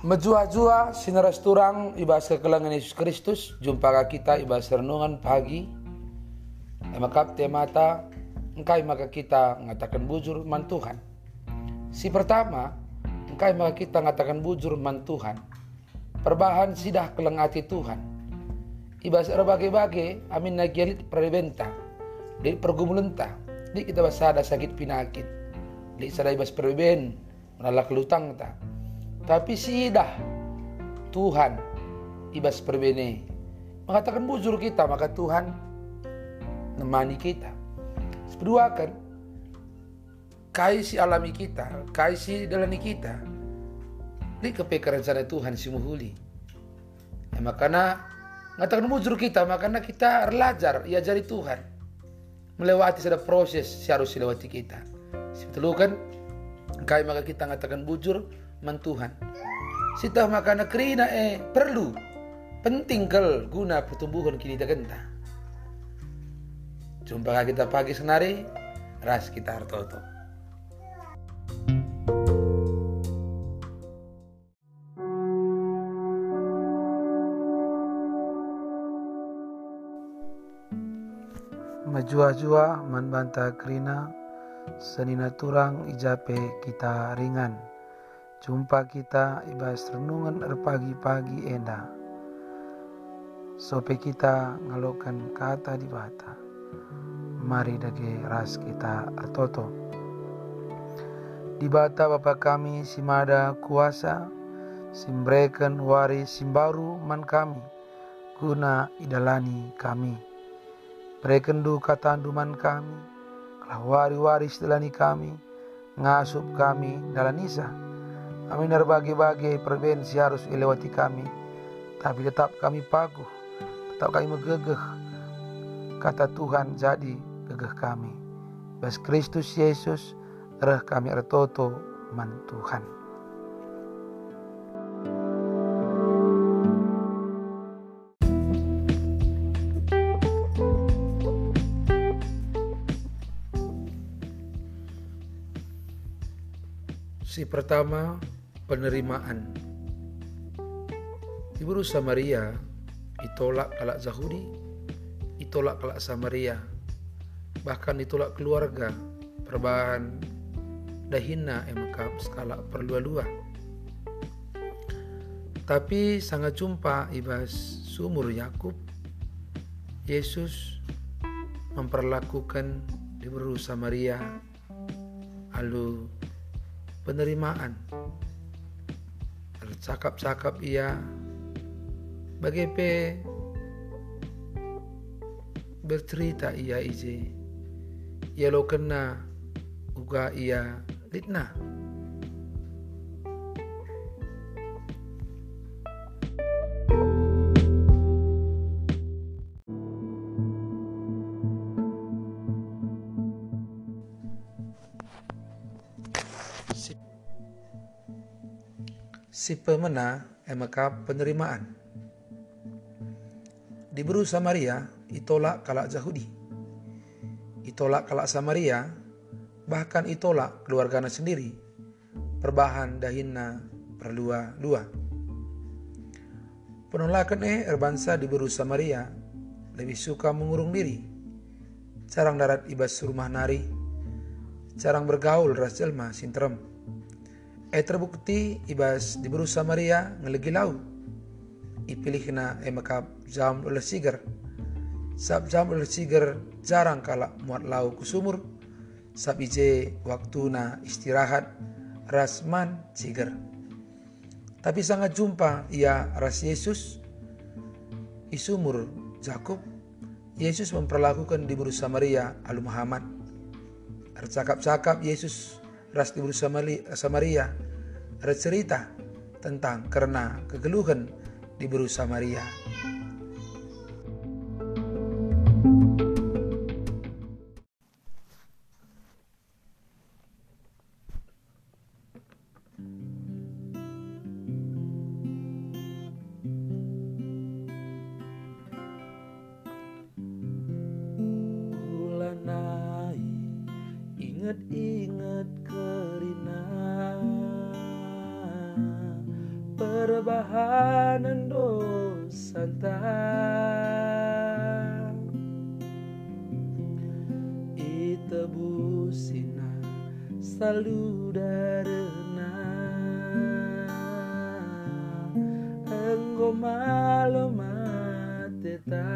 Mejua-jua sinaras turang ibas kekelangan Yesus Kristus. Jumpa kita ibas renungan pagi. Emakap temata engkai maka kita mengatakan bujur man Tuhan. Si pertama engkai maka kita mengatakan bujur man Tuhan. Perbahan sidah kelengati Tuhan. Ibas berbagai-bagai amin nagialit perbenta di pergumulenta. Di kita ada sakit penyakit di sada ibas perben menalak lutang tak tapi sidah Tuhan ibas perbene mengatakan bujur kita maka Tuhan nemani kita. Kedua kan kaisi alami kita, kaisi dalani kita. Ini kepekaran sana Tuhan si muhuli. Ya, makanya mengatakan bujur kita, makanya kita belajar, ya jari Tuhan. Melewati ada proses harus dilewati kita. Sebetulnya kan, kai maka kita mengatakan bujur, Tuhan. Sita makana kerina eh perlu penting kel guna pertumbuhan kita genta. Jumpa kita pagi senari, ras kita hartoto. Majua-jua manbanta krina senina turang ijape kita ringan Jumpa kita ibas renungan pagi-pagi enda. Sope kita ngalokan kata di bata. Mari dage ras kita atoto. Di bata Bapa kami simada kuasa, simbreken wari simbaru man kami, guna idalani kami. Prekendu katanduman kami, kelah wari-wari setelani kami, ngasup kami dalam nisa kami berbagi-bagi provinsi harus dilewati kami. Tapi tetap kami paguh. Tetap kami megegeh. Kata Tuhan jadi gegeh kami. Bas Kristus Yesus. Reh kami ertoto man Tuhan. Si pertama penerimaan. Ibu Samaria ditolak kalak Zahudi, ditolak kalak Samaria, bahkan ditolak keluarga, perbahan dahina emkap skala perlua-lua. Tapi sangat jumpa ibas sumur Yakub, Yesus memperlakukan di Samaria lalu penerimaan cakap-cakap ia bagaimana bercerita ia ije ia lo kena uga ia litna si pemena emaka penerimaan. Di Beru Samaria, itolak kalak Yahudi. Itolak kalak Samaria, bahkan itolak keluarganya sendiri. Perbahan dahinna perlua-lua. Penolakan eh erbangsa di Beru Samaria lebih suka mengurung diri. Carang darat ibas rumah nari, carang bergaul ras jelma sintrem Eh terbukti ibas di berusaha Maria ngelegi lau. Ipilih kena emakap jam oleh sigar. Sab jam oleh sigar jarang kala muat lau ku sumur. Sab ije waktu na istirahat rasman sigar. Tapi sangat jumpa ia ras Yesus isumur Jakub Yesus memperlakukan di berusaha Maria alu Muhammad. Cakap-cakap Yesus ras di Samaria ada cerita tentang karena kegeluhan di Samaria. ingat-ingat perbahanan dosanta Itebusina saludarena Enggo malo mateta